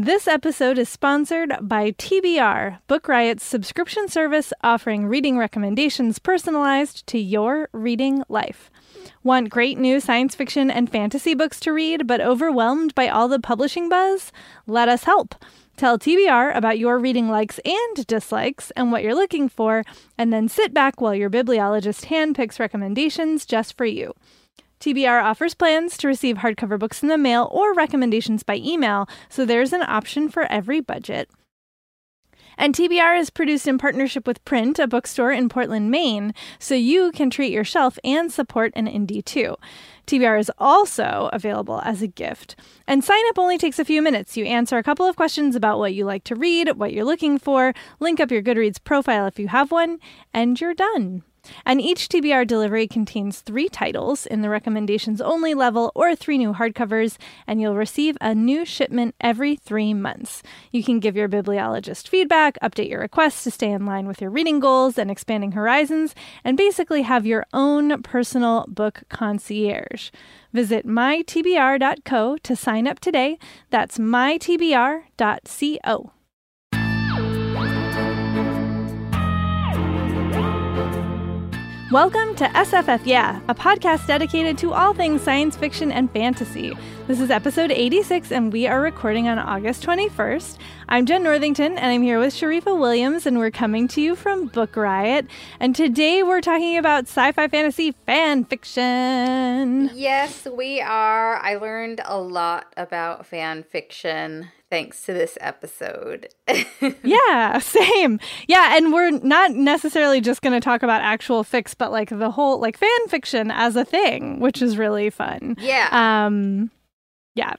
This episode is sponsored by TBR, Book Riot's subscription service offering reading recommendations personalized to your reading life. Want great new science fiction and fantasy books to read, but overwhelmed by all the publishing buzz? Let us help. Tell TBR about your reading likes and dislikes and what you're looking for, and then sit back while your bibliologist handpicks recommendations just for you. TBR offers plans to receive hardcover books in the mail or recommendations by email, so there's an option for every budget. And TBR is produced in partnership with Print, a bookstore in Portland, Maine, so you can treat your shelf and support an indie too. TBR is also available as a gift. And sign up only takes a few minutes. You answer a couple of questions about what you like to read, what you're looking for, link up your Goodreads profile if you have one, and you're done. And each TBR delivery contains three titles in the recommendations only level or three new hardcovers, and you'll receive a new shipment every three months. You can give your bibliologist feedback, update your requests to stay in line with your reading goals and expanding horizons, and basically have your own personal book concierge. Visit mytbr.co to sign up today. That's mytbr.co. Welcome to SFF Yeah, a podcast dedicated to all things science fiction and fantasy. This is episode 86, and we are recording on August 21st. I'm Jenn Northington, and I'm here with Sharifa Williams, and we're coming to you from Book Riot. And today we're talking about sci fi fantasy fan fiction. Yes, we are. I learned a lot about fan fiction thanks to this episode. yeah, same. Yeah, and we're not necessarily just going to talk about actual fics, but like the whole like fan fiction as a thing, which is really fun. Yeah. Um yeah.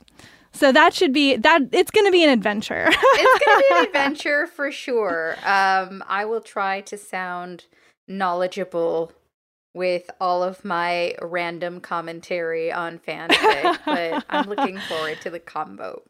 So that should be that it's going to be an adventure. it's going to be an adventure for sure. Um I will try to sound knowledgeable with all of my random commentary on fanfic, but I'm looking forward to the combo.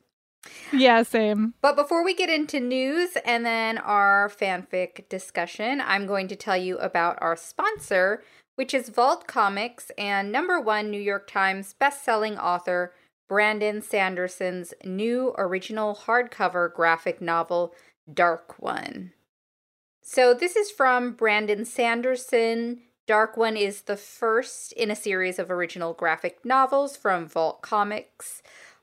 Yeah, same. But before we get into news and then our fanfic discussion, I'm going to tell you about our sponsor, which is Vault Comics and number one New York Times bestselling author Brandon Sanderson's new original hardcover graphic novel, Dark One. So, this is from Brandon Sanderson. Dark One is the first in a series of original graphic novels from Vault Comics.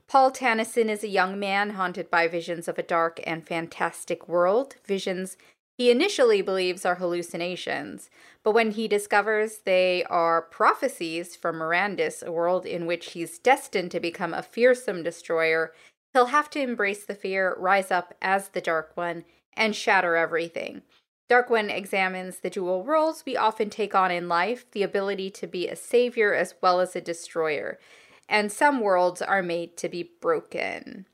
Paul Tennyson is a young man haunted by visions of a dark and fantastic world, visions he initially believes are hallucinations, but when he discovers they are prophecies from Mirandus, a world in which he's destined to become a fearsome destroyer, he'll have to embrace the fear, rise up as the Dark One, and shatter everything. Dark One examines the dual roles we often take on in life the ability to be a savior as well as a destroyer and some worlds are made to be broken.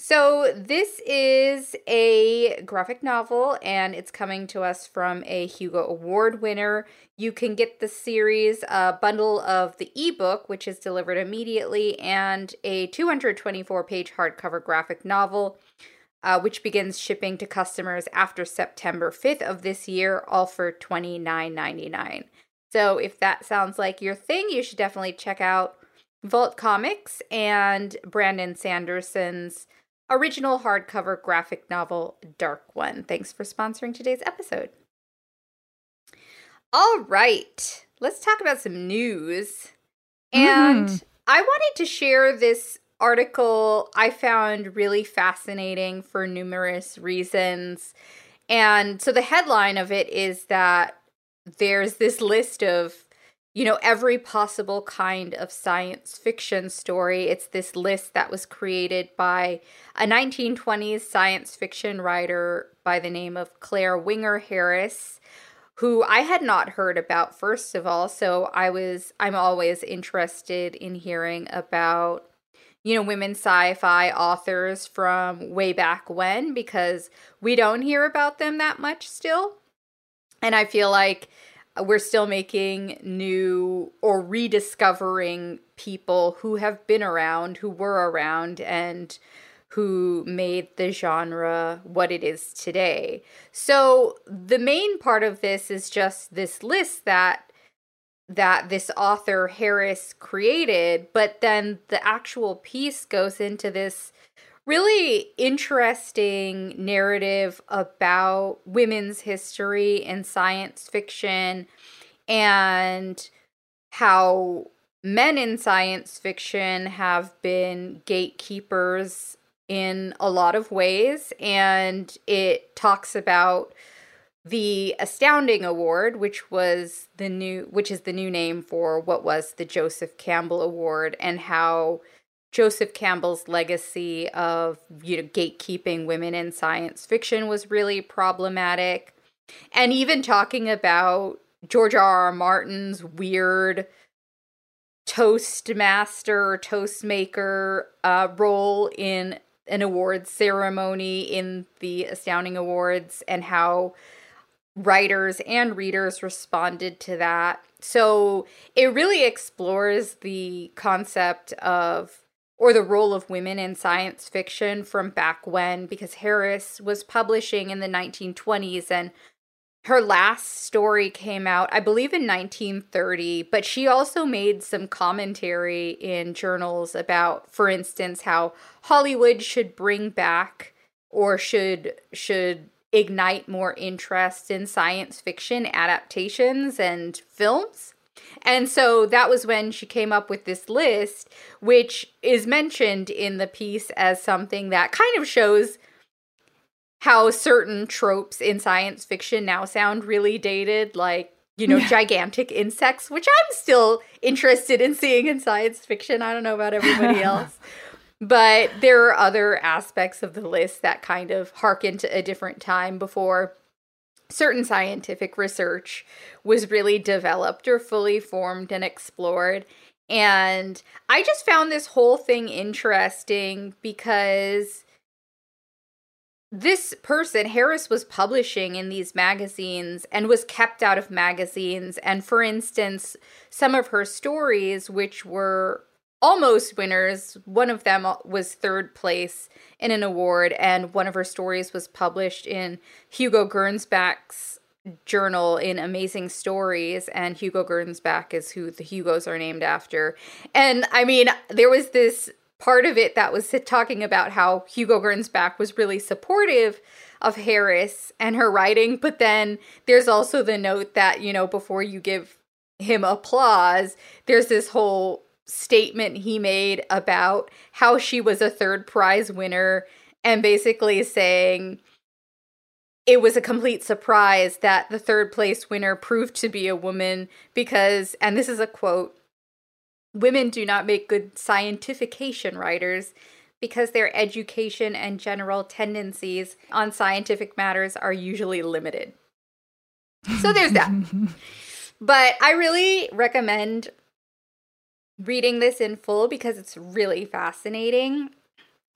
So, this is a graphic novel and it's coming to us from a Hugo Award winner. You can get the series a bundle of the ebook, which is delivered immediately, and a 224 page hardcover graphic novel, uh, which begins shipping to customers after September 5th of this year, all for $29.99. So, if that sounds like your thing, you should definitely check out Vault Comics and Brandon Sanderson's original hardcover graphic novel, Dark One. Thanks for sponsoring today's episode. All right, let's talk about some news. And mm. I wanted to share this article I found really fascinating for numerous reasons. And so the headline of it is that there's this list of you know, every possible kind of science fiction story. It's this list that was created by a 1920s science fiction writer by the name of Claire Winger Harris, who I had not heard about, first of all. So I was, I'm always interested in hearing about, you know, women sci fi authors from way back when because we don't hear about them that much still. And I feel like we're still making new or rediscovering people who have been around, who were around, and who made the genre what it is today. So the main part of this is just this list that that this author Harris created, but then the actual piece goes into this really interesting narrative about women's history in science fiction and how men in science fiction have been gatekeepers in a lot of ways. And it talks about the Astounding Award, which was the new which is the new name for what was the Joseph Campbell Award and how Joseph Campbell's legacy of you know gatekeeping women in science fiction was really problematic. And even talking about George R. R. Martin's weird toastmaster, toastmaker uh, role in an awards ceremony in the Astounding Awards and how writers and readers responded to that. So it really explores the concept of or the role of women in science fiction from back when, because Harris was publishing in the 1920s and her last story came out, I believe, in 1930, but she also made some commentary in journals about, for instance, how Hollywood should bring back or should should ignite more interest in science fiction adaptations and films. And so that was when she came up with this list, which is mentioned in the piece as something that kind of shows how certain tropes in science fiction now sound really dated, like, you know, yeah. gigantic insects, which I'm still interested in seeing in science fiction. I don't know about everybody else. But there are other aspects of the list that kind of harken to a different time before certain scientific research was really developed or fully formed and explored. And I just found this whole thing interesting because this person, Harris, was publishing in these magazines and was kept out of magazines. And for instance, some of her stories, which were almost winners. One of them uh, was third place in an award, and one of her stories was published in Hugo Gernsback's journal in Amazing Stories, and Hugo Gernsback is who the Hugos are named after. And I mean, there was this part of it that was talking about how Hugo Gernsback was really supportive of Harris and her writing, but then there's also the note that, you know, before you give him applause, there's this whole statement he made about how she was a third prize winner and basically saying it was a complete surprise that the third place winner proved to be a woman because, and this is a quote, women do not make good scientification writers because their education and general tendencies on scientific matters are usually limited. So there's that. but I really recommend reading this in full because it's really fascinating.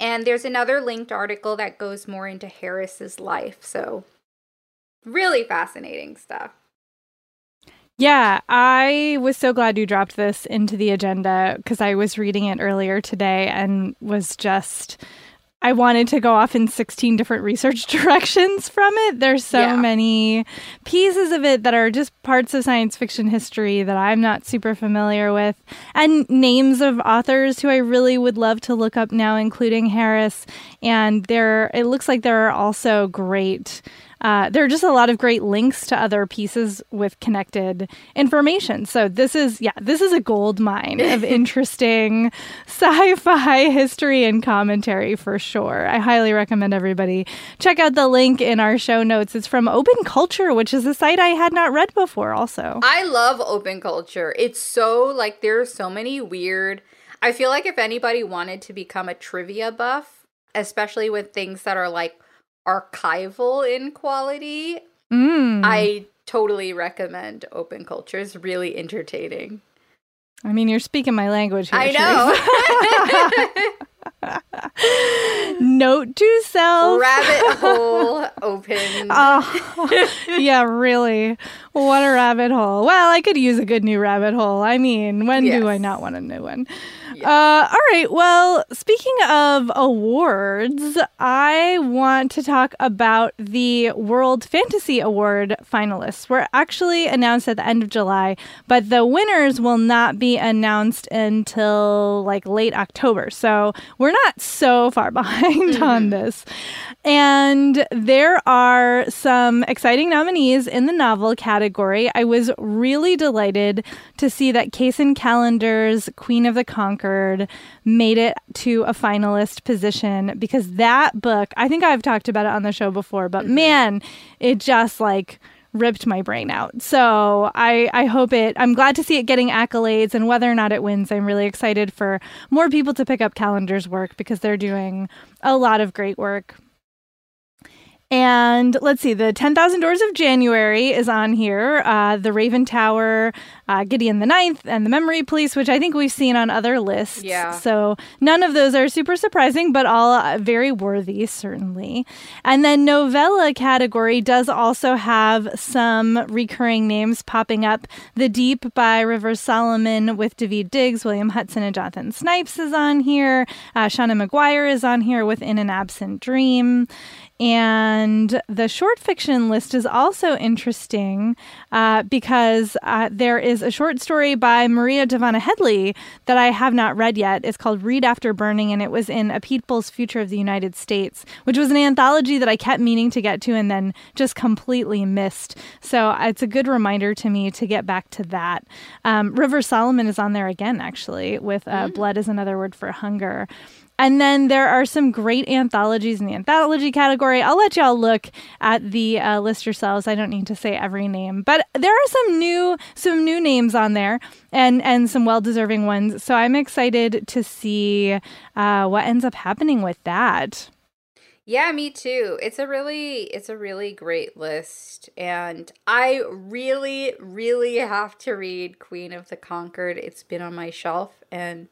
And there's another linked article that goes more into Harris's life. So, really fascinating stuff. Yeah, I was so glad you dropped this into the agenda because I was reading it earlier today and was just I wanted to go off in 16 different research directions from it. There's so yeah. many pieces of it that are just parts of science fiction history that I'm not super familiar with, and names of authors who I really would love to look up now, including Harris. And there, it looks like there are also great uh, there are just a lot of great links to other pieces with connected information. So this is yeah, this is a gold mine of interesting sci-fi history and commentary for sure. I highly recommend everybody check out the link in our show notes. It's from Open Culture, which is a site I had not read before. Also, I love Open Culture. It's so like there are so many weird. I feel like if anybody wanted to become a trivia buff, especially with things that are like archival in quality, mm. I totally recommend Open Culture. It's really entertaining. I mean, you're speaking my language here. I know. Note to self. Rabbit hole open. Oh, yeah, really. What a rabbit hole. Well, I could use a good new rabbit hole. I mean, when yes. do I not want a new one? Yes. Uh, all right. Well, speaking of awards, I want to talk about the World Fantasy Award finalists. We're actually announced at the end of July, but the winners will not be announced until like late October. So we're not so far behind mm-hmm. on this. And there are some exciting nominees in the novel category. I was really delighted to see that Kacen Callender's Queen of the Conquered made it to a finalist position because that book, I think I've talked about it on the show before, but mm-hmm. man, it just like ripped my brain out. So I, I hope it, I'm glad to see it getting accolades and whether or not it wins, I'm really excited for more people to pick up Callender's work because they're doing a lot of great work. And let's see, the 10,000 Doors of January is on here. Uh, the Raven Tower, uh, Gideon the Ninth, and the Memory Police, which I think we've seen on other lists. Yeah. So none of those are super surprising, but all uh, very worthy, certainly. And then novella category does also have some recurring names popping up. The Deep by River Solomon with Daveed Diggs, William Hudson, and Jonathan Snipes is on here. Uh, Seanan McGuire is on here with In an Absent Dream. And the short fiction list is also interesting uh, because uh, there is a short story by Maria Dahvana Headley that I have not read yet. It's called Read After Burning, and it was in A People's Future of the United States, which was an anthology that I kept meaning to get to and then just completely missed. So uh, it's a good reminder to me to get back to that. Um, River Solomon is on there again, actually, with uh, mm. Blood is Another Word for Hunger. And then there are some great anthologies in the anthology category. I'll let y'all look at the uh, list yourselves. I don't need to say every name, but there are some new some new names on there and and some well deserving ones. So I'm excited to see uh, what ends up happening with that. Yeah, me too. It's a really it's a really great list and I really really have to read Queen of the Conquered. It's been on my shelf and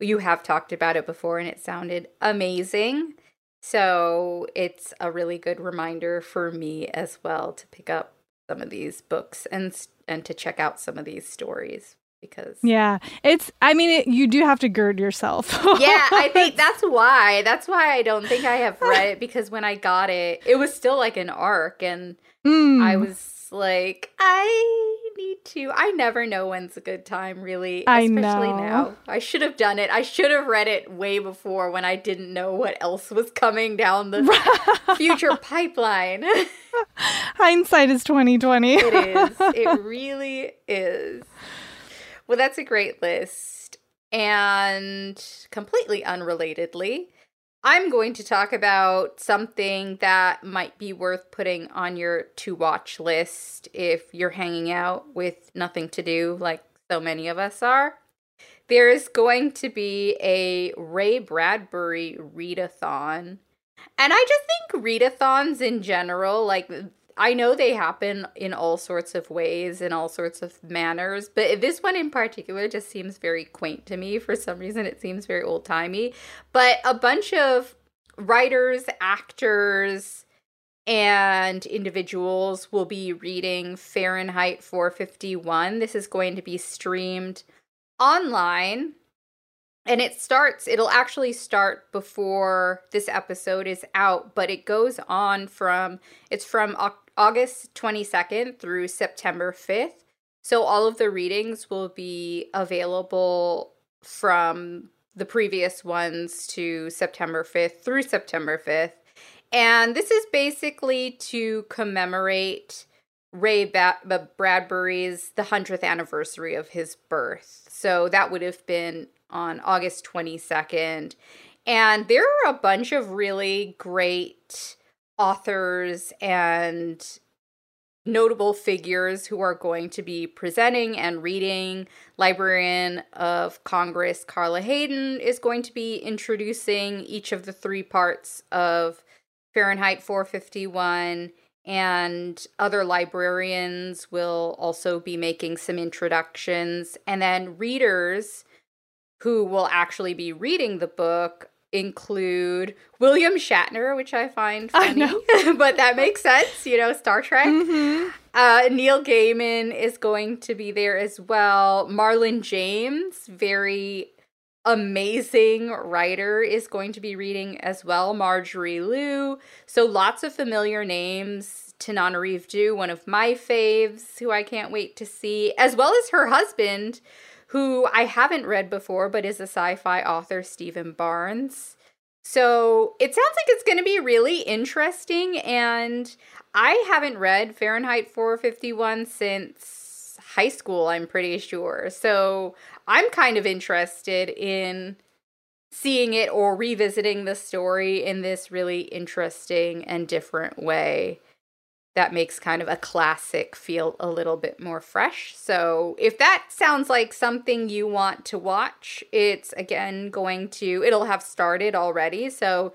you have talked about it before and it sounded amazing. So it's a really good reminder for me as well to pick up some of these books and and to check out some of these stories because yeah it's i mean it, you do have to gird yourself yeah i think that's why that's why i don't think i have read it because when i got it it was still like an arc and mm. i was like i need to. I never know when's a good time, really. I especially know. now. I should have done it. I should have read it way before when I didn't know what else was coming down the future pipeline. Hindsight is twenty twenty. it is. It really is. Well, that's a great list. And completely unrelatedly, I'm going to talk about something that might be worth putting on your to watch list if you're hanging out with nothing to do, like so many of us are. There is going to be a Ray Bradbury readathon. And I just think readathons in general, like I know they happen in all sorts of ways, in all sorts of manners, but this one in particular just seems very quaint to me. For some reason, it seems very old timey. But a bunch of writers, actors, and individuals will be reading Fahrenheit 451. This is going to be streamed online. And it starts, it'll actually start before this episode is out, but it goes on from, it's from August 22nd through September 5th. So all of the readings will be available from the previous ones to September 5th through September 5th. And this is basically to commemorate Ray ba- Bradbury's the 100th anniversary of his birth. So that would have been on August 22nd. And there are a bunch of really great authors and notable figures who are going to be presenting and reading. Librarian of Congress Carla Hayden is going to be introducing each of the three parts of Fahrenheit 451, and other librarians will also be making some introductions. And then readers who will actually be reading the book include William Shatner, which I find funny, I but that makes sense, you know, Star Trek. Mm-hmm. Uh, Neil Gaiman is going to be there as well. Marlon James, very amazing writer, is going to be reading as well. Marjorie Liu. So lots of familiar names. Tananarive Due, one of my faves, who I can't wait to see, as well as her husband, who I haven't read before, but is a sci fi author, Steven Barnes. So it sounds like it's going to be really interesting. And I haven't read Fahrenheit 451 since high school, I'm pretty sure. So I'm kind of interested in seeing it or revisiting the story in this really interesting and different way that makes kind of a classic feel a little bit more fresh. So, if that sounds like something you want to watch, it's again going to, it'll have started already. So,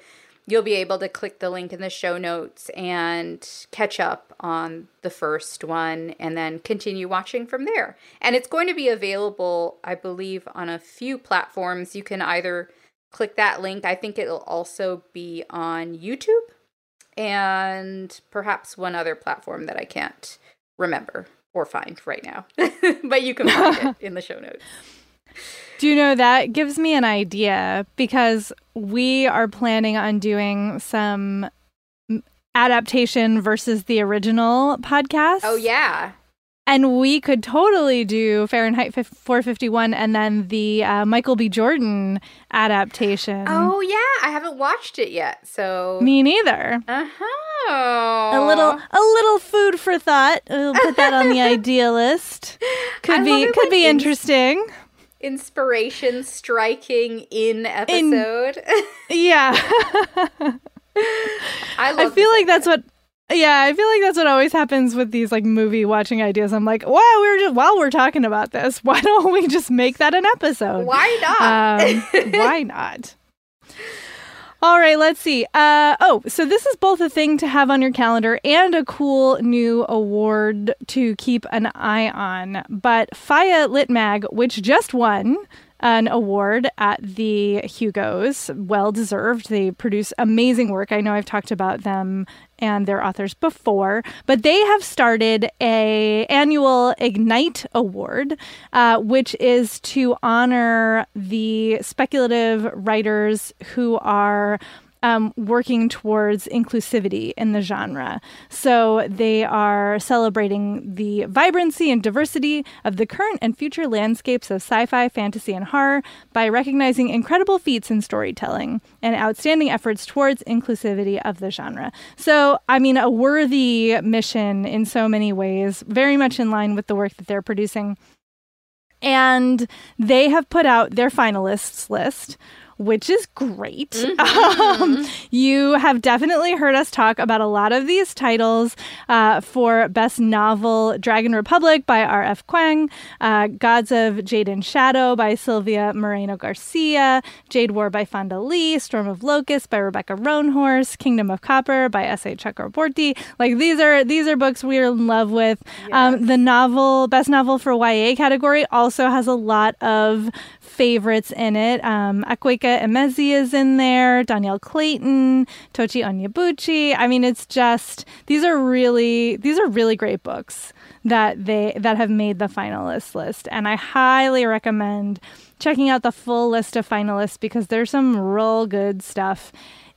you'll be able to click the link in the show notes and catch up on the first one and then continue watching from there. And it's going to be available, I believe, on a few platforms. You can either click that link, I think it'll also be on YouTube and perhaps one other platform that I can't remember or find right now. but you can find it in the show notes. Do you know that gives me an idea because we are planning on doing some adaptation versus the original podcast. Oh yeah. And we could totally do Fahrenheit 451 and then the uh, Michael B. Jordan adaptation. Oh, yeah. I haven't watched it yet. So. Me neither. Uh huh. A little, a little food for thought. We'll put that on the idea list. Could I be, could be interesting. Inspiration striking in episode. In, yeah. I, I feel like that's what yeah, I feel like that's what always happens with these like movie watching ideas. I'm like, wow, we're just while we're talking about this, why don't we just make that an episode? Why not? Um, why not? All right, let's see. Uh, oh, so this is both a thing to have on your calendar and a cool new award to keep an eye on. But FIYAH Lit Mag, which just won an award at the Hugos. Well deserved. They produce amazing work. I know I've talked about them and their authors before, but they have started a annual Ignite Award, uh, which is to honor the speculative writers who are um, working towards inclusivity in the genre. So they are celebrating the vibrancy and diversity of the current and future landscapes of sci fi, fantasy, and horror by recognizing incredible feats in storytelling and outstanding efforts towards inclusivity of the genre. So, I mean, a worthy mission in so many ways, very much in line with the work that they're producing. And they have put out their finalists list, which is great. Mm-hmm. Um, you have definitely heard us talk about a lot of these titles uh, for Best Novel Dragon Republic by R.F. Kuang, uh, Gods of Jade and Shadow by Silvia Moreno Garcia, Jade War by Fonda Lee, Storm of Locusts by Rebecca Roanhorse, Kingdom of Copper by S.A. Chakraborty. Like these are these are books we're in love with. Yes. Um, the novel Best Novel for YA category also has a lot of favorites in it. Um, Akwaeke Emezi is in there, Dhonielle Clayton, Tochi Onyebuchi. I mean, it's just these are really these are really great books that they that have made the finalist list, and I highly recommend checking out the full list of finalists because there's some real good stuff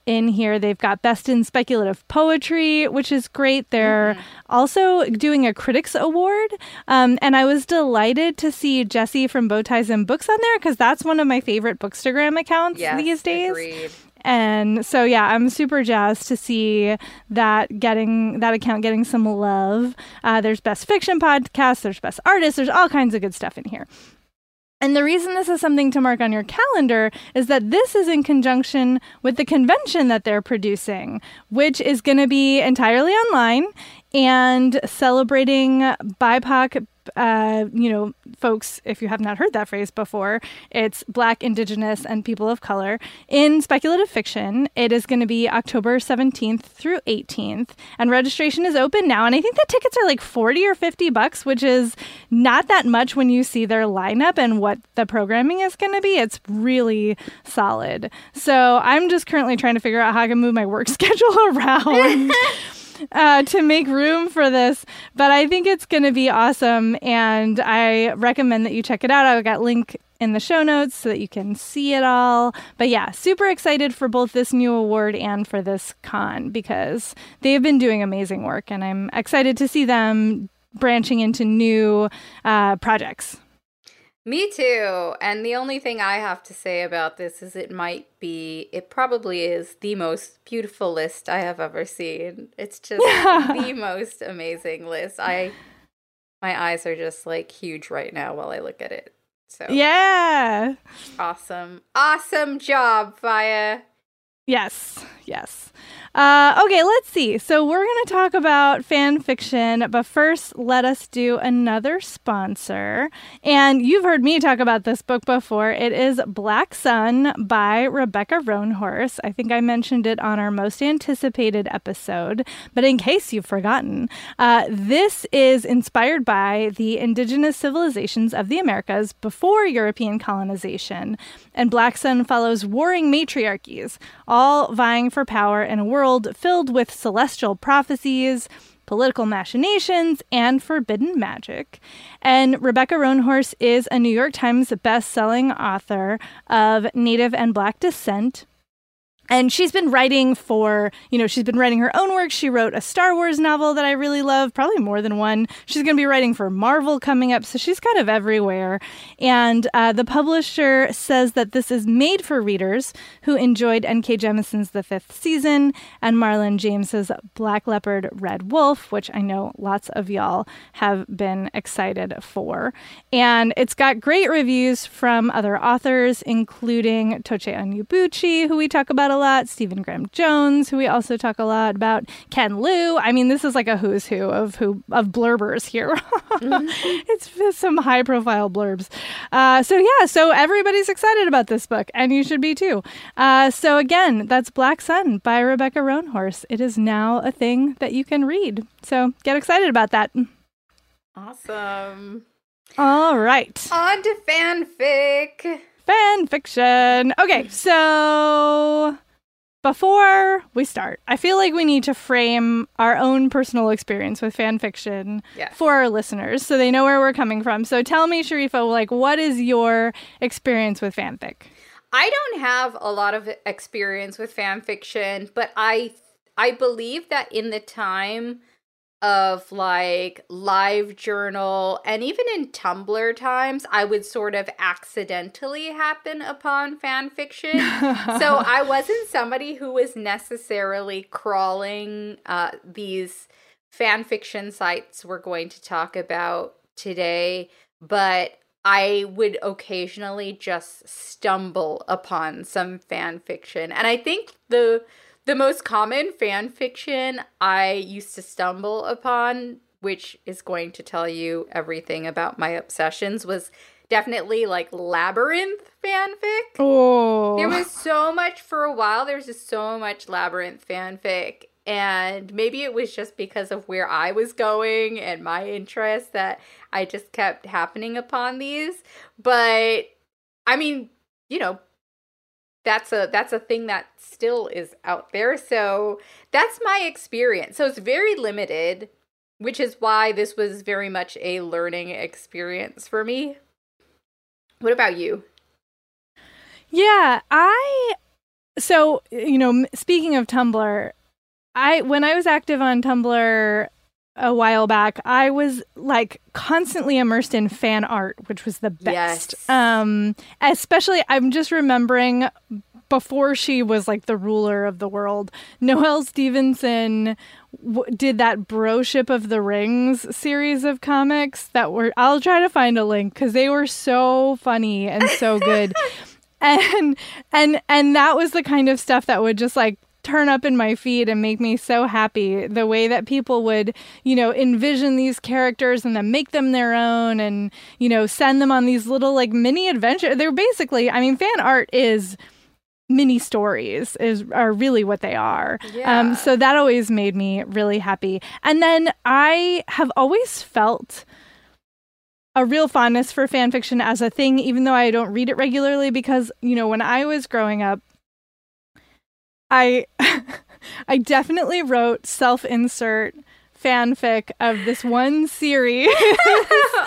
in here. They've got Best in Speculative Poetry, which is great. They're mm-hmm. also doing a Critics Award. Um, and I was delighted to see Jesse from Bowties and Books on there because that's one of my favorite Bookstagram accounts yes, these days. Agreed. And so yeah, I'm super jazzed to see that getting that account getting some love. Uh, there's best fiction podcast, there's best artists, there's all kinds of good stuff in here. And the reason this is something to mark on your calendar is that this is in conjunction with the convention that they're producing, which is going to be entirely online and celebrating BIPOC uh, you know, folks, if you have not heard that phrase before, it's Black, Indigenous, and people of color in speculative fiction. It is going to be October 17th through 18th, and registration is open now. And I think the tickets are like 40 or 50 bucks, which is not that much when you see their lineup and what the programming is going to be. It's really solid. So I'm just currently trying to figure out how I can move my work schedule around. uh, to make room for this. But I think it's going to be awesome, and I recommend that you check it out. I've got link in the show notes so that you can see it all. But yeah, super excited for both this new award and for this con because they've been doing amazing work, and I'm excited to see them branching into new uh, projects. Me too. And the only thing I have to say about this is it might be, it probably is the most beautiful list I have ever seen. It's just the most amazing list. I, my eyes are just like huge right now while I look at it. So, yeah. Awesome. Awesome job, FIYAH. Yes, yes. Uh, okay, let's see. So we're going to talk about fan fiction, but first, let us do another sponsor. And you've heard me talk about this book before. It is Black Sun by Rebecca Roanhorse. I think I mentioned it on our most anticipated episode, but in case you've forgotten, uh, this is inspired by the indigenous civilizations of the Americas before European colonization. And Black Sun follows warring matriarchies, all vying for power in a world filled with celestial prophecies, political machinations, and forbidden magic. And Rebecca Roanhorse is a New York Times best-selling author of Native and Black descent, and she's been writing for, you know, she's been writing her own work. She wrote a Star Wars novel that I really love, probably more than one. She's going to be writing for Marvel coming up, so she's kind of everywhere. And uh, the publisher says that this is made for readers who enjoyed N.K. Jemisin's The Fifth Season and Marlon James's Black Leopard Red Wolf, which I know lots of y'all have been excited for. And it's got great reviews from other authors, including Tochi Onyebuchi, who we talk about a lot, Stephen Graham Jones, who we also talk a lot about, Ken Liu. I mean, this is like a who's who of who of blurbers here. mm-hmm. It's some high profile blurbs. Uh, so yeah, so everybody's excited about this book, and you should be too. Uh, so again, that's Black Sun by Rebecca Roanhorse. It is now a thing that you can read. So get excited about that. Awesome. All right. On to fanfic. Fan fiction. Okay, so before we start, I feel like we need to frame our own personal experience with fan fiction yes. for our listeners so they know where we're coming from. So tell me, Sharifa, like, what is your experience with fanfic? I don't have a lot of experience with fan fiction, but I I believe that in the time of like live journal and even in tumblr times i would sort of accidentally happen upon fan fiction so i wasn't somebody who was necessarily crawling uh, these fan fiction sites we're going to talk about today but I would occasionally just stumble upon some fan fiction. And I think the the most common fan fiction I used to stumble upon, which is going to tell you everything about my obsessions, was definitely like labyrinth fanfic. Oh. There was so much for a while. There was just so much labyrinth fanfic. And maybe it was just because of where I was going and my interest that I just kept happening upon these. But I mean, you know, that's a that's a thing that still is out there. So that's my experience. So it's very limited, which is why this was very much a learning experience for me. What about you? Yeah, I so you know, speaking of Tumblr, I when I was active on Tumblr a while back, I was like constantly immersed in fan art, which was the best. Yes. Um, especially, I'm just remembering before she was like the ruler of the world, Noelle Stevenson w- did that Broship of the Rings series of comics that were. I'll try to find a link because they were so funny and so good. and and and that was the kind of stuff that would just like turn up in my feed and make me so happy. The way that people would, you know, envision these characters and then make them their own and, you know, send them on these little like mini adventures. They're basically, I mean, fan art is mini stories is are really what they are. Um, yeah. Um, so that always made me really happy. And then I have always felt a real fondness for fan fiction as a thing, even though I don't read it regularly, because you know when I was growing up, I I definitely wrote self insert fanfic of this one series.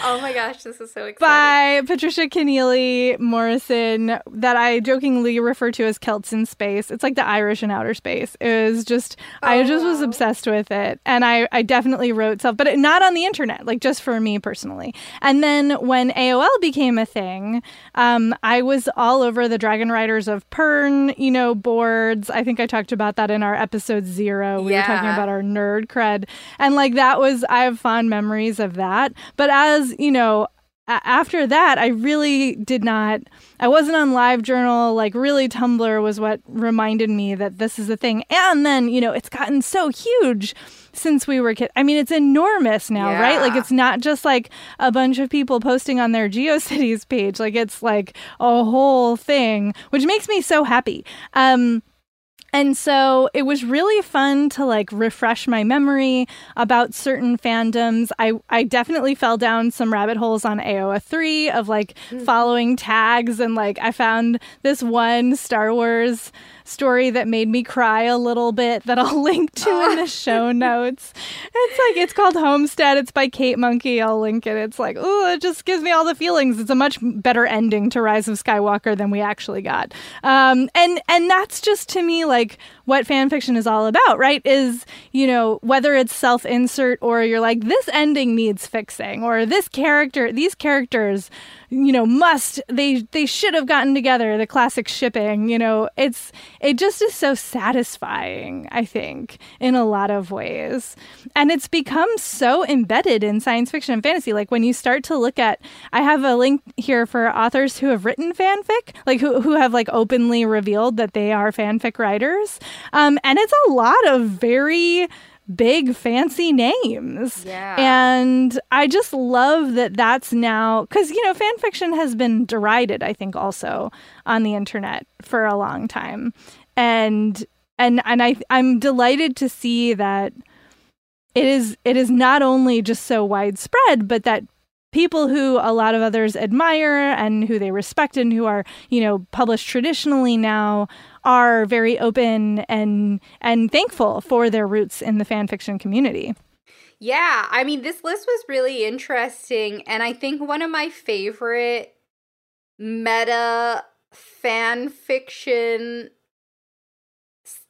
oh my gosh, this is so exciting. By Patricia Kennealy Morrison, that I jokingly refer to as Celts in Space. It's like the Irish in outer space. It was just, oh, I just wow. was obsessed with it. And I, I definitely wrote stuff, but it, not on the internet, like just for me personally. And then when AOL became a thing, um, I was all over the Dragon Riders of Pern, you know, boards. I think I talked about that in our episode zero. We yeah. were talking about our nerd cred. And like that was, I have fond memories of that. But as, you know, after that, I really did not. I wasn't on LiveJournal. Like, really, Tumblr was what reminded me that this is a thing. And then, you know, it's gotten so huge since we were kids. I mean, it's enormous now, yeah. right? Like, it's not just like a bunch of people posting on their GeoCities page. Like, it's like a whole thing, which makes me so happy. Um, and so it was really fun to like refresh my memory about certain fandoms. I, I definitely fell down some rabbit holes on AO3 of like mm-hmm. following tags and like I found this one Star Wars story that made me cry a little bit that I'll link to in the show notes. It's like it's called Homestead. It's by Kate Monkey. I'll link it. It's like, oh, it just gives me all the feelings. It's a much better ending to Rise of Skywalker than we actually got. Um, and and that's just to me like what fan fiction is all about, right? Is, you know, whether it's self insert or you're like, this ending needs fixing, or this character, these characters, you know, must, they, they should have gotten together, the classic shipping, you know, it's, it just is so satisfying, I think, in a lot of ways. And it's become so embedded in science fiction and fantasy. Like when you start to look at, I have a link here for authors who have written fanfic, like who, who have like openly revealed that they are fanfic writers. Um, and it's a lot of very big fancy names. Yeah. And I just love that that's now cuz you know fan fiction has been derided I think also on the internet for a long time. And and and I I'm delighted to see that it is it is not only just so widespread but that people who a lot of others admire and who they respect and who are, you know, published traditionally now are very open and and thankful for their roots in the fan fiction community. Yeah, I mean this list was really interesting and I think one of my favorite meta fan fiction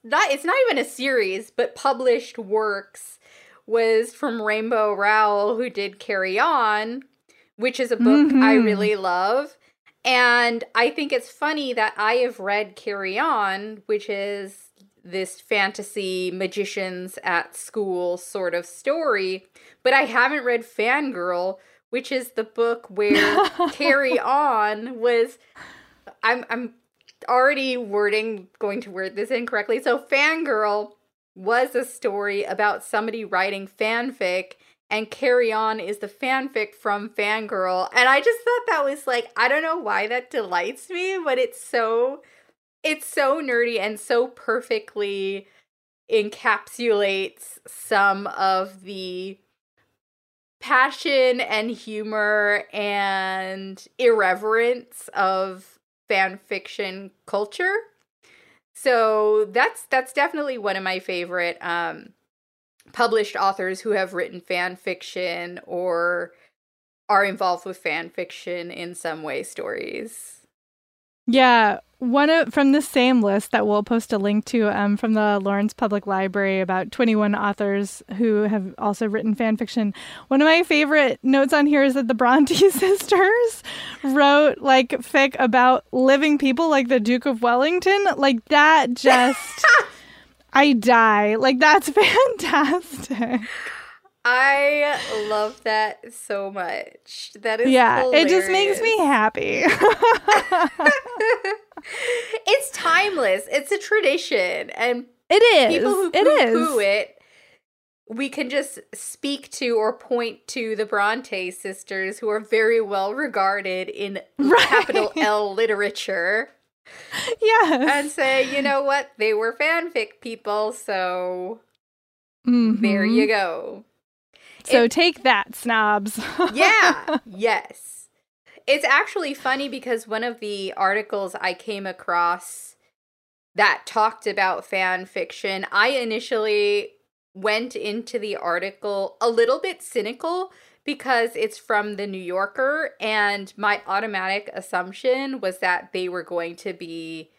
not it's not even a series, but published works was from Rainbow Rowell who did Carry On, which is a book mm-hmm. I really love. And I think it's funny that I have read Carry On, which is this fantasy magicians at school sort of story, but I haven't read Fangirl, which is the book where Carry On was I'm I'm already wording going to word this incorrectly. So Fangirl was a story about somebody writing fanfic and Carry On is the fanfic from Fangirl. And I just thought that was like, I don't know why that delights me, but it's so it's so nerdy and so perfectly encapsulates some of the passion and humor and irreverence of fan fiction culture. So that's that's definitely one of my favorite um published authors who have written fan fiction or are involved with fan fiction in some way stories. Yeah, one of from the same list that we'll post a link to um, from the Lawrence Public Library about 21 authors who have also written fan fiction. One of my favorite notes on here is that the Bronte sisters wrote like fic about living people like the Duke of Wellington. Like that just I die. Like that's fantastic. I love that so much. That is yeah. Hilarious. It just makes me happy. it's timeless. It's a tradition, and It is. People who it is. it, we can just speak to or point to the Bronte sisters, who are very well regarded in Right. capital L literature, Yes. and say, you know what, they were fanfic people, so Mhm. there you go. So It- take that, snobs. yeah, yes. It's actually funny because one of the articles I came across that talked about fan fiction, I initially went into the article a little bit cynical because it's from the New Yorker, and my automatic assumption was that they were going to be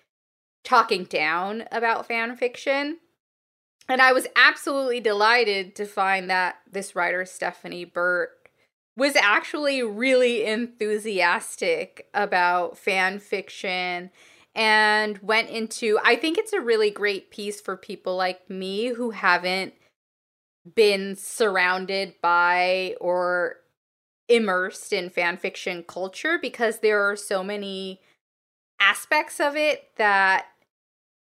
talking down about fan fiction. And I was absolutely delighted to find that this writer, Stephanie Burt, was actually really enthusiastic about fan fiction and went into I think it's a really great piece for people like me who haven't been surrounded by or immersed in fan fiction culture because there are so many aspects of it that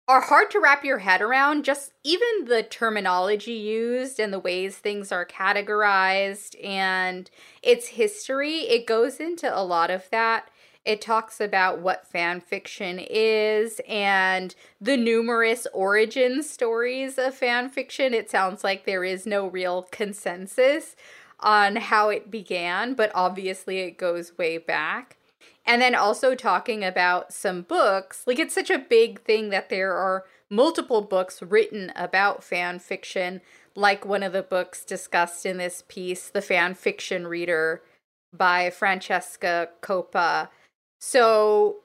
are hard to wrap your head around. Just even the terminology used and the ways things are categorized and its history it goes into a lot of that it talks about what fan fiction is and the numerous origin stories of fan fiction it sounds like there is no real consensus on how it began but obviously it goes way back and then also talking about some books. Like it's such a big thing that there are multiple books written about fan fiction, like one of the books discussed in this piece, The Fan Fiction Reader by Francesca Coppa. So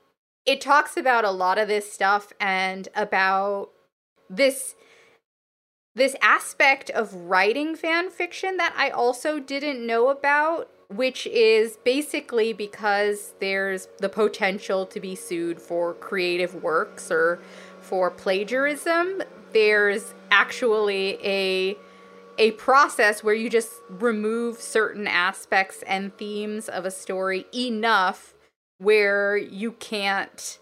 it talks about a lot of this stuff and about this this aspect of writing fan fiction that I also didn't know about which is basically because there's the potential to be sued for creative works or for plagiarism. There's actually a a process where you just remove certain aspects and themes of a story enough where you can't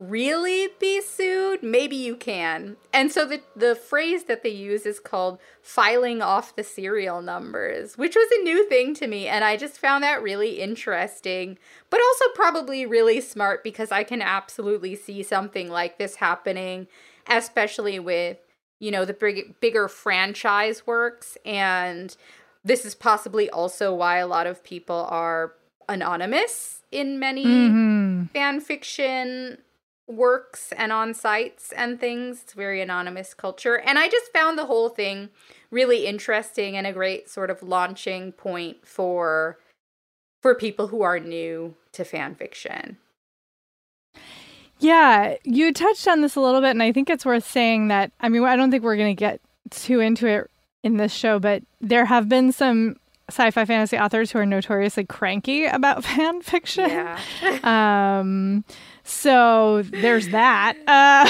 really be sued? Maybe you can. And so the the phrase that they use is called filing off the serial numbers which was a new thing to me and i just found that really interesting but also probably really smart because i can absolutely see something like this happening especially with you know the big, bigger franchise works and this is possibly also why a lot of people are anonymous in many Mhm. fan fiction works and on sites and things. It's very anonymous culture. And I just found the whole thing really interesting and a great sort of launching point for for people who are new to fan fiction. Yeah, you touched on this a little bit, and I think it's worth saying that. I mean, I don't think we're going to get too into it in this show, but there have been some sci-fi fantasy authors who are notoriously cranky about fan fiction. Yeah. Um, so there's that. Uh,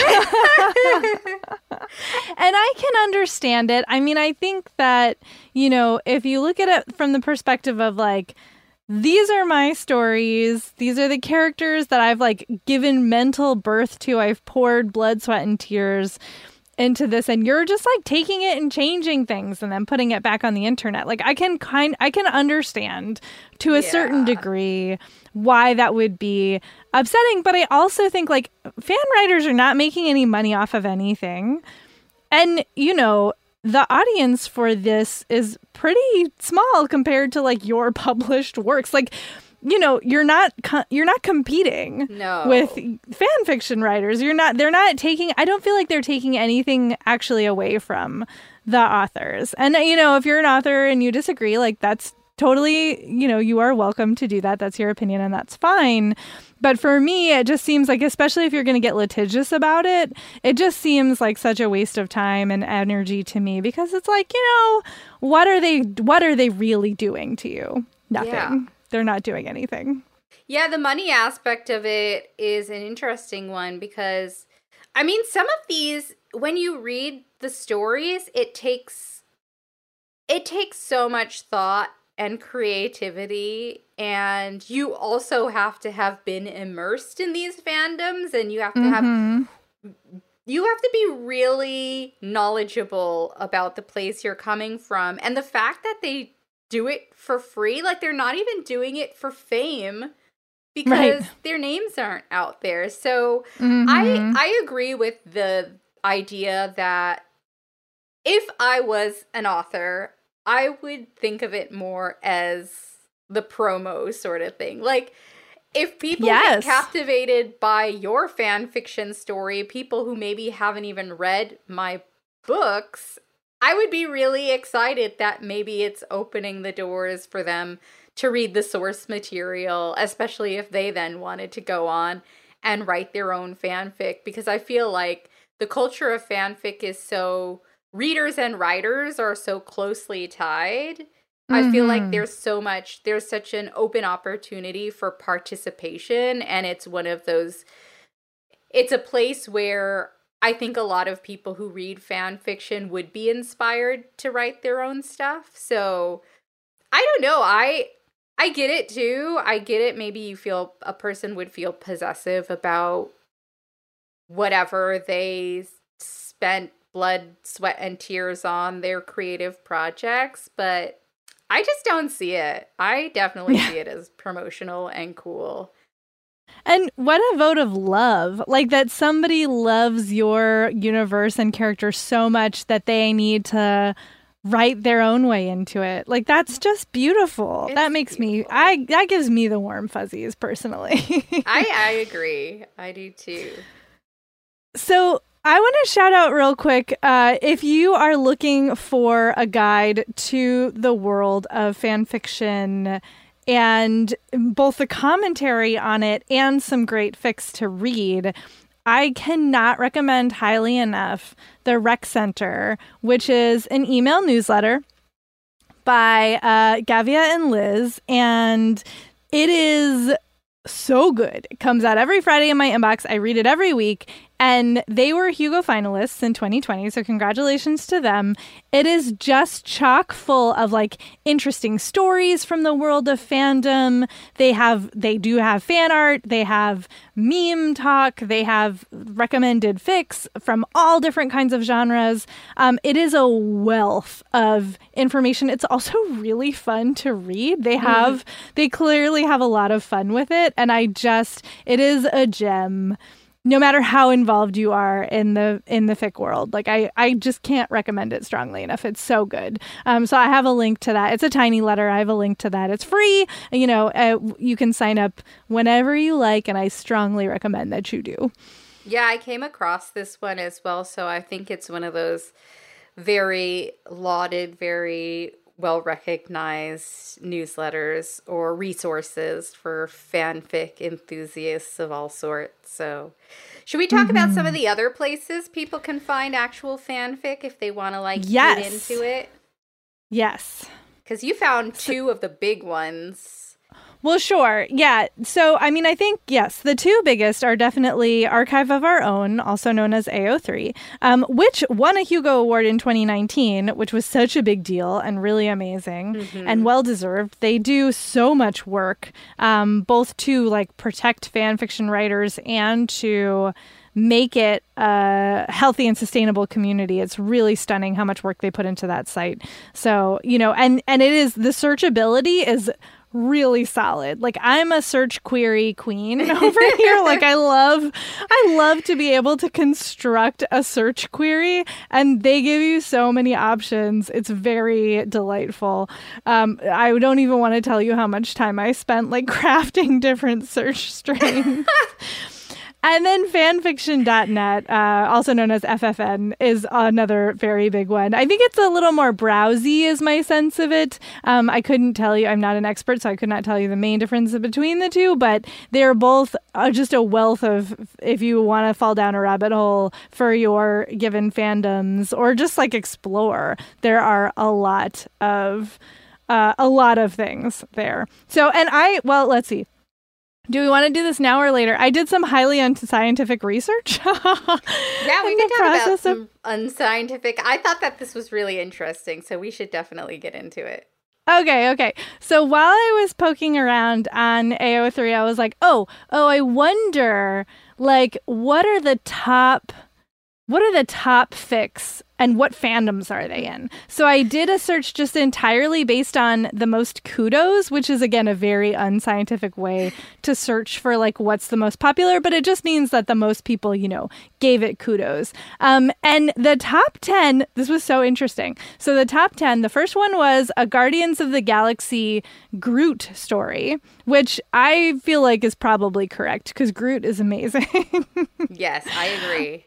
and I can understand it. I mean, I think that, you know, if you look at it from the perspective of like, these are my stories. These are the characters that I've like given mental birth to. I've poured blood, sweat, and tears into this and you're just like taking it and changing things and then putting it back on the internet. Like I can kind I can understand to a certain degree why that would be upsetting, but I also think like fan writers are not making any money off of anything. And you know, the audience for this is pretty small compared to like your published works. Like you know, you're not co- you're not competing No. with fan fiction writers. You're not they're not taking I don't feel like they're taking anything actually away from the authors. And you know, if you're an author and you disagree, like that's totally, you know, you are welcome to do that. That's your opinion and that's fine. But for me, it just seems like especially if you're going to get litigious about it, it just seems like such a waste of time and energy to me because it's like, you know, what are they what are they really doing to you? Nothing. Yeah. They're not doing anything. Yeah, the money aspect of it is an interesting one because I mean, some of these when you read the stories, it takes it takes so much thought and creativity and you also have to have been immersed in these fandoms and you have to have Mhm. you have to be really knowledgeable about the place you're coming from and the fact that they do it for free like they're not even doing it for fame because right. their names aren't out there so mm-hmm. i i agree with the idea that if i was an author i would think of it more as the promo sort of thing like if people yes. get captivated by your fan fiction story, people who maybe haven't even read my books, I would be really excited that maybe it's opening the doors for them to read the source material, especially if they then wanted to go on and write their own fanfic because I feel like the culture of fanfic is so readers and writers are so closely tied Mm-hmm. I feel like mm-hmm. there's so much, there's such an open opportunity for participation. And it's one of those, it's a place where I think a lot of people who read fan fiction would be inspired to write their own stuff. So I don't know. I, I get it too. I get it. Maybe you feel a person would feel possessive about whatever they spent blood, sweat, and tears on their creative projects, but I just don't see it. I definitely see it as promotional and cool. And what a vote of love. Like that somebody loves your universe and character so much that they need to write their own way into it. Like that's just beautiful. It's that makes beautiful. me I that gives me the warm fuzzies personally. I I agree. I do too. So I want to shout out real quick uh, if you are looking for a guide to the world of fan fiction and both the commentary on it and some great fics to read. I cannot recommend highly enough the Rec Center, which is an email newsletter by uh, Gavia and Liz. And it is so good. It comes out every Friday in my inbox. I read it every week. And they were Hugo finalists in 2020, so congratulations to them. It is just chock full of like interesting stories from the world of fandom. They have they do have fan art, they have meme talk, they have recommended fics from all different kinds of genres. Um, it is a wealth of information. It's also really fun to read. They mm-hmm. have mm. they clearly have a lot of fun with it, and I just it is a gem no matter how involved you are in the in the fic world like i i just can't recommend it strongly enough. It's so good. Um so i have a link to that. It's a TinyLetter. I have a link to that. It's free. You know uh, you can sign up whenever you like and i strongly recommend that you do. Yeah i came across this one as well. So i think it's one of those very lauded very well recognized newsletters or resources for fanfic enthusiasts of all sorts. So, should we talk mm-hmm. about some of mm-hmm. the other places people can find actual fanfic if they want to like yes. get into it? Yes. Because you found two of the big ones. Well, sure. Yeah. So, I mean, I think, yes, the two biggest are definitely Archive of Our Own, also known as AO3, um, which won a Hugo Award in 2019, which was such a big deal and really amazing mm-hmm. and well deserved. They do so much work, um, both to like protect fan fiction writers and to make it a healthy and sustainable community. It's really stunning how much work they put into that site. So, you know, and and it is the searchability is really solid. Like I'm a search query queen over here. like I love I love to be able to construct a search query and they give you so many options. It's very delightful. Um, I don't even want to tell you how much time I spent like crafting different search strings. And then fanfiction.net, uh, also known as FFN, is another very big one. I think it's a little more browsy, is my sense of it. Um, I couldn't tell you, I'm not an expert, so I could not tell you the main difference between the two, but they're both uh, just a wealth of, if you want to fall down a rabbit hole for your given fandoms or just like explore, there are a lot of. Uh, a lot of things there. So, and I, well, let's see. Do we want to do this now or later? I did some highly unscientific research. yeah, we can talk about some unscientific. I thought that this was really interesting, so we should definitely get into it. Okay, okay. So while I was poking around on AO3, I was like, oh, oh, I wonder, like, what are the top what are the top fics and what fandoms are they in? So I did a search just entirely based on the most kudos, which is again a very unscientific way to search for like what's the most popular, but it just means that the most people, you know, gave it kudos. Um, and the top 10, this was so interesting. So the top 10, the first one was a Guardians of the Galaxy Groot story, which I feel like is probably correct because Groot is amazing. yes, I agree.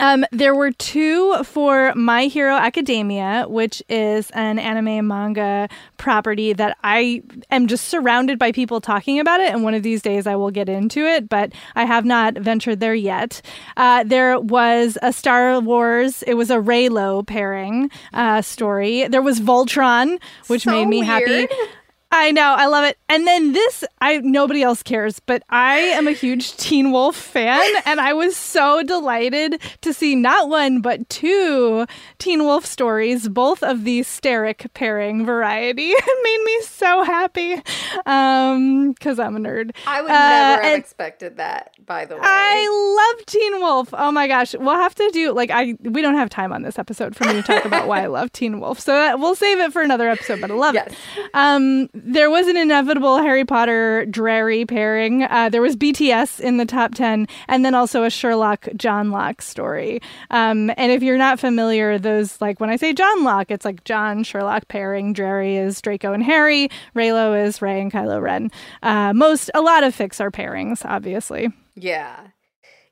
Um, there were two for My Hero Academia, which is an anime manga property that I am just surrounded by people talking about it. And one of these days I will get into it, but I have not ventured there yet. Uh, there was a Star Wars, it was a Reylo pairing uh, story. There was Voltron, which so made me weird. happy. I know, I love it. And then this, I nobody else cares, but I am a huge Teen Wolf fan, and I was so delighted to see not one but two Teen Wolf stories, both of the Sterek pairing variety. It made me so happy, um, because I'm a nerd. I would Uh, never have expected that, by the way. I love Teen Wolf. Oh my gosh, we'll have to do like I. We don't have time on this episode for me to talk about why I love Teen Wolf, so that, we'll save it for another episode. But I love Yes. it. Um, there was an inevitable Harry Potter Drarry pairing. Uh, there was BTS in the top ten, and then also a Sherlock Johnlock story. Um, and if you're not familiar, those like when I say Johnlock, it's like John Sherlock pairing. Drarry is Draco and Harry. Reylo is Rey and Kylo Ren. Uh, most a lot of fics are pairings, obviously. Yeah.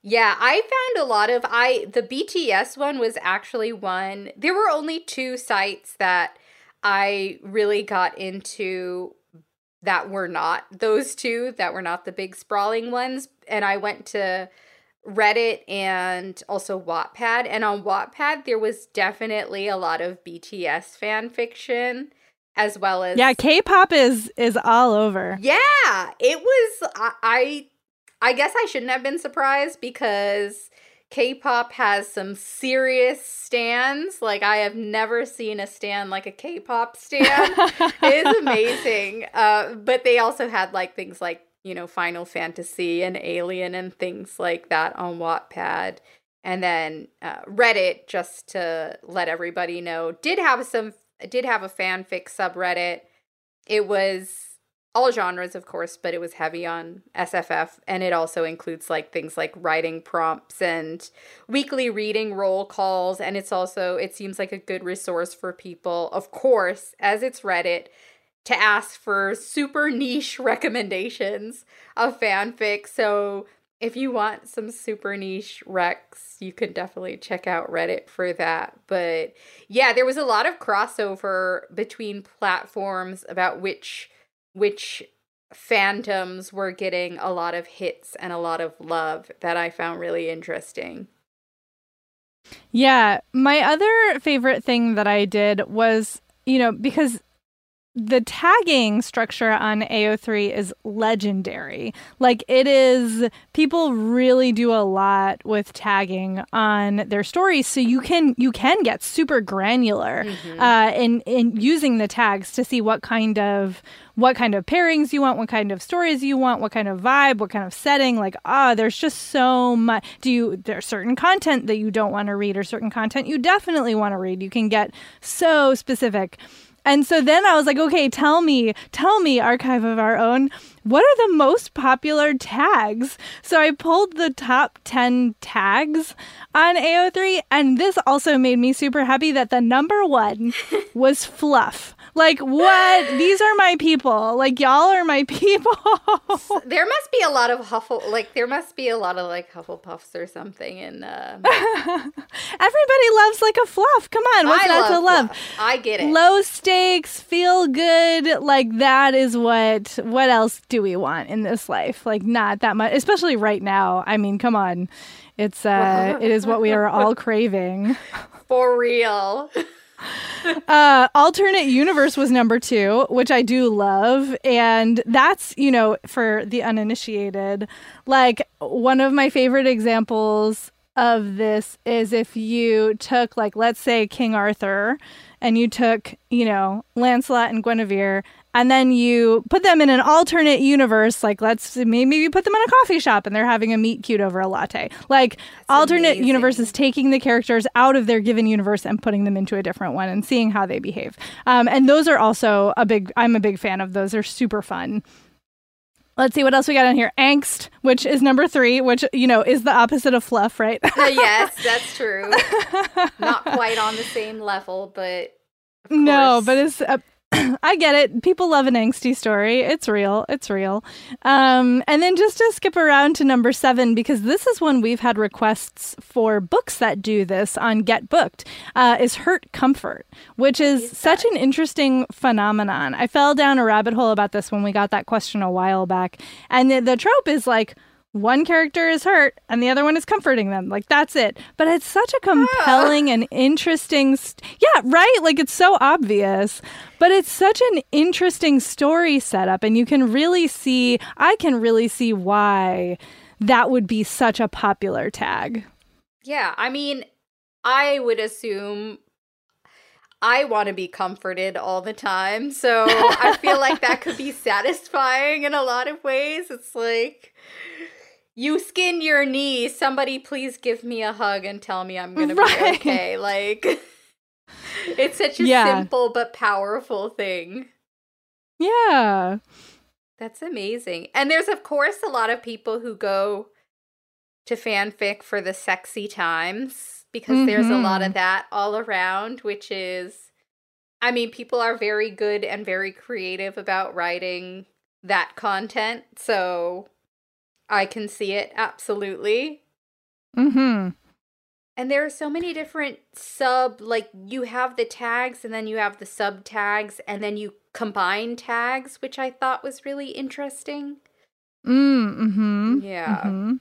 Yeah, I found a lot of I the BTS one was actually one. There were only two sites that I really got into that were not those two that were not the big sprawling ones and I went to Reddit and also Wattpad and on Wattpad there was definitely a lot of BTS fan fiction as well as Yeah, K-pop is is all over. yeah, it was. I, I, I guess I shouldn't have been surprised because K-pop has some serious stans. Like I have never seen a stand like a K-pop stand. it is amazing. Uh, but they also had like things like you know Final Fantasy and Alien and things like that on Wattpad. And then uh, Reddit, just to let everybody know, did have some did have a fanfic subreddit. It was all genres, of course, but it was heavy on SFF, and it also includes like things like writing prompts and weekly reading roll calls. And it's also it seems like a good resource for people, of course, as it's Reddit, to ask for super niche recommendations of fanfic. So if you want some super niche recs, you can definitely check out Reddit for that. But yeah, there was a lot of crossover between platforms about which which fandoms were getting a lot of hits and a lot of love that I found really interesting. Yeah, my other favorite thing that I did was, you know, because the tagging structure on AO3 is legendary. Like it is people really do a lot with tagging on their stories so you can you can get super granular uh in in using the tags to see what kind of what kind of pairings you want, what kind of stories you want, what kind of vibe, what kind of setting. Like, ah, there's just so much. Do you, there's certain content that you don't want to read or certain content you definitely want to read. You can get so specific. And so then I was like, okay, tell me, tell me, Archive of Our Own, what are the most popular tags? So I pulled the top 10 tags on AO3, and this also made me super happy that the number one was fluff. Like, what? These are my people. Like, y'all are my people. There must be a lot of Huffle like there must be a lot of like Hufflepuffs or something in uh Everybody loves like a fluff. Come on, what's I not to love? fluff. I get it. Low stakes, feel good. Like that is what. What else do we want in this life? Like not that much, especially right now. I mean, come on, it's uh, it is what we are all craving. For real. Uh, alternate universe was number two, which I do love, and that's you know for the uninitiated. Like one of my favorite examples of this is if you took like let's say King Arthur, and you took you know Lancelot and Guinevere and then you put them in an alternate universe. Like let's maybe you put them in a coffee shop and they're having a meet cute over a latte. Like That's alternate amazing. universes, taking the characters out of their given universe and putting them into a different one and seeing how they behave. Um, and those are also a big. I'm a big fan of those. They're super fun. Let's see what else we got on here. Angst, which is number three, which you know is the opposite of fluff, right? uh, yes, that's true. Not quite on the same level, but no, but it's uh, I get it. People love an angsty story. It's real. It's real. Um, and then just to skip around to number seven, because this is one we've had requests for books that do this on Get Booked, uh, is Hurt Comfort, which is such an interesting phenomenon. I fell down a rabbit hole about this when we got that question a while back. And the, the trope is like, one character is hurt and the other one is comforting them. Like that's it. But it's such a compelling ah. and interesting st- Yeah, right? Like it's so obvious, but it's such an interesting story setup and you can really see I can really see why that would be such a popular tag. Yeah, I mean, I would assume I want to be comforted all the time. So I feel like that could be satisfying in a lot of ways. It's like you skin your knee. Somebody please give me a hug and tell me I'm going right. to be okay. Like, it's such a yeah. simple but powerful thing. Yeah. That's amazing. And there's, of course, a lot of people who go to fanfic for the sexy times because mm-hmm. there's a lot of mm-hmm. that all around, which is, I mean, people are very good and very creative about writing that content. So I can see it absolutely. Mm Mhm. And there are so many different sub like you have the tags and then you have the sub tags and then you combine tags, which I thought was really interesting. Mm, mhm. Yeah. Mm-hmm.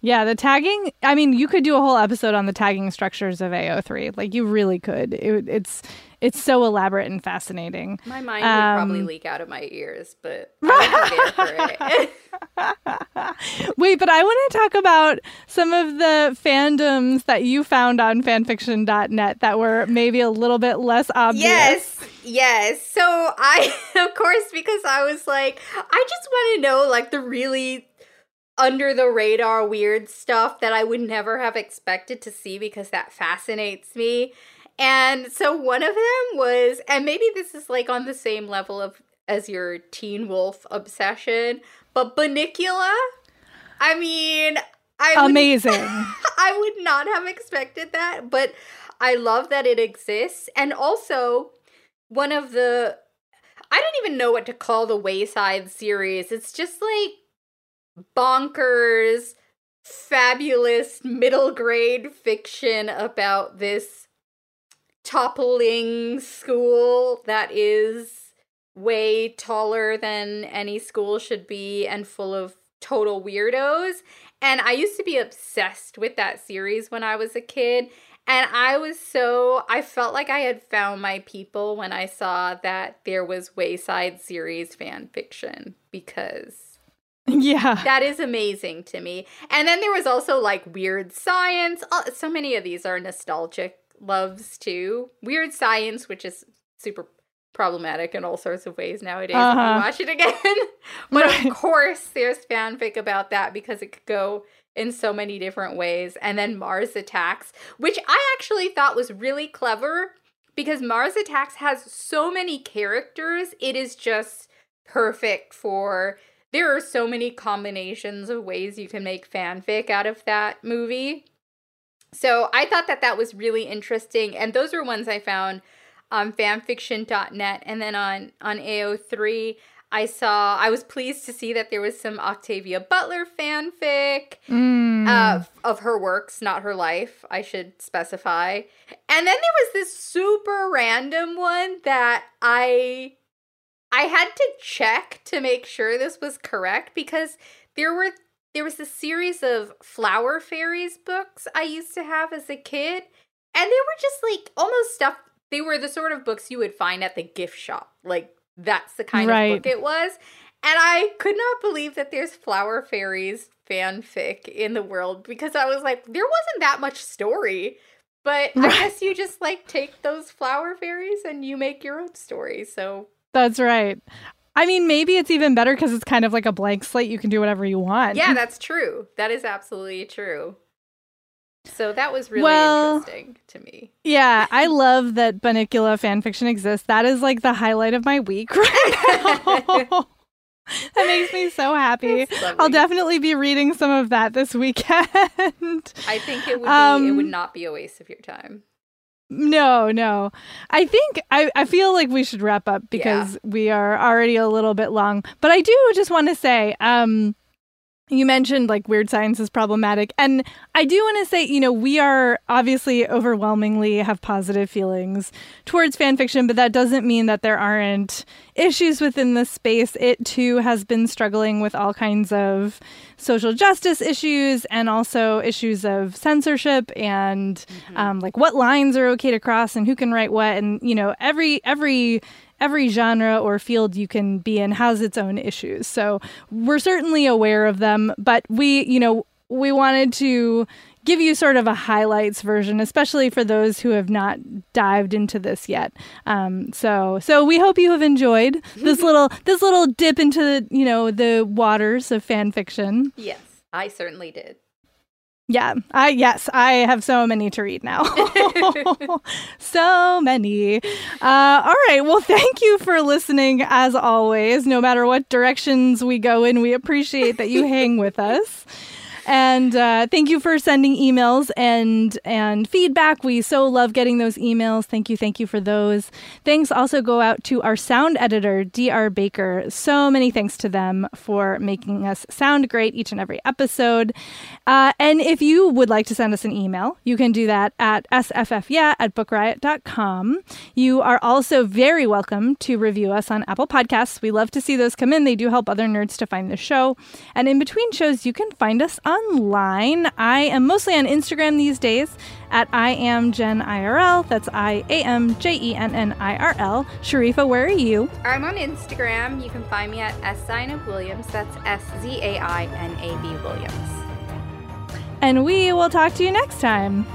Yeah, the tagging, I mean, you could do a whole episode on the tagging structures of AO3. Like you really could. It, it's it's so elaborate and fascinating. My mind um, would probably um, leak out of my ears, but I Wait, but I want to talk about some of the fandoms that you found on fanfiction.net that were maybe a little bit less obvious. Yes. Yes. So I of course because I was like I just want to know like the really under the radar weird stuff that I would never have expected to see because that fascinates me. And so one of them was, and maybe this is like on the same level of as your Teen Wolf obsession, but Bunnicula. I mean, I amazing. Would, I would not have expected that, but I love that it exists. And also, one of the I don't even know what to call the Wayside series. It's just like bonkers, fabulous middle grade fiction about this toppling school that is way taller than any school should be and full of total weirdos. And I used to be obsessed with that series when I was a kid. And I was so, I felt like I had found my people when I saw that there was Wayside series fan fiction because. Yeah. That is amazing to me. And then there was also like weird science. So many of these are nostalgic loves too. Weird Science, which is super problematic in all sorts of ways nowadays uh-huh. watch it again. but right. of course, there's fanfic about that because it could go in so many different ways. And then Mars Attacks, which I actually thought was really clever because Mars Attacks has so many characters. It is just perfect for. There are so many combinations of ways you can make fanfic out of that movie. So I thought that that was really interesting. And those are ones I found on fanfiction.net. And then on, on AO3, I saw, I was pleased to see that there was some Octavia Butler fanfic mm. uh, of her works, not her life, I should specify. And then there was this super random one that I. I had to check to make sure this was correct because there were there was a series of flower fairies books I used to have as a kid, and they were just like almost stuff. They were the sort of books you would find at the gift shop. Like that's the kind right. of book it was. And I could not believe that there's flower fairies fanfic in the world because I was like, there wasn't that much story. But. I guess you just like take those flower fairies and you make your own story. So That's right. I mean, maybe it's even better because it's kind of like a blank slate. You can do whatever you want. Yeah, that's true. That is absolutely true. So that was really Well, interesting to me. Yeah, I love that Bunnicula fanfiction exists. That is like the highlight of my week right now. that makes me so happy. I'll definitely be reading some of that this weekend. I think it would be, it Um, would not be a waste of your time. No, no. I think I, I feel like we should wrap up because we are already a little bit long. But I do just want to say, um, you mentioned like weird science is problematic. And I do want to say, you know, we are obviously overwhelmingly have positive feelings towards fan fiction, but that doesn't mean that there aren't issues within this space. It too has been struggling with all kinds of social justice issues and also issues of censorship and um, like what lines are okay to cross and who can write what. And, you know, every, every, every genre or field you can be in has its own issues. So we're certainly aware of them, but we, you know, we wanted to give you sort of a highlights version, especially for those who have not dived into this yet. Um, so, so we hope you have enjoyed this little this little dip into the, you know the waters of fan fiction. Yes, I certainly did. Yeah, I yes, I have so many to read now. so many. Uh, all right. Well, thank you for listening as always. No matter what directions we go in, we appreciate that you hang with us. And uh, thank you for sending emails and and feedback. We so love getting those emails. Thank you, thank you for those. Thanks also go out to our sound editor, Dr. Baker. So many thanks to them for making us sound great each and every episode. Uh, and if you would like to send us an email, you can do that at sffyeah at bookriot.com. You are also very welcome to review us on Apple Podcasts. We love to see those come in. They do help other nerds to find the show. And in between shows, you can find us online. I am mostly on Instagram these days at I am Jenn IRL. That's I A M J E N N I R L. Sharifa, where are you? I'm on Instagram. You can find me at S Zainab Williams. That's S Z A I N A B Williams. And we will talk to you next time.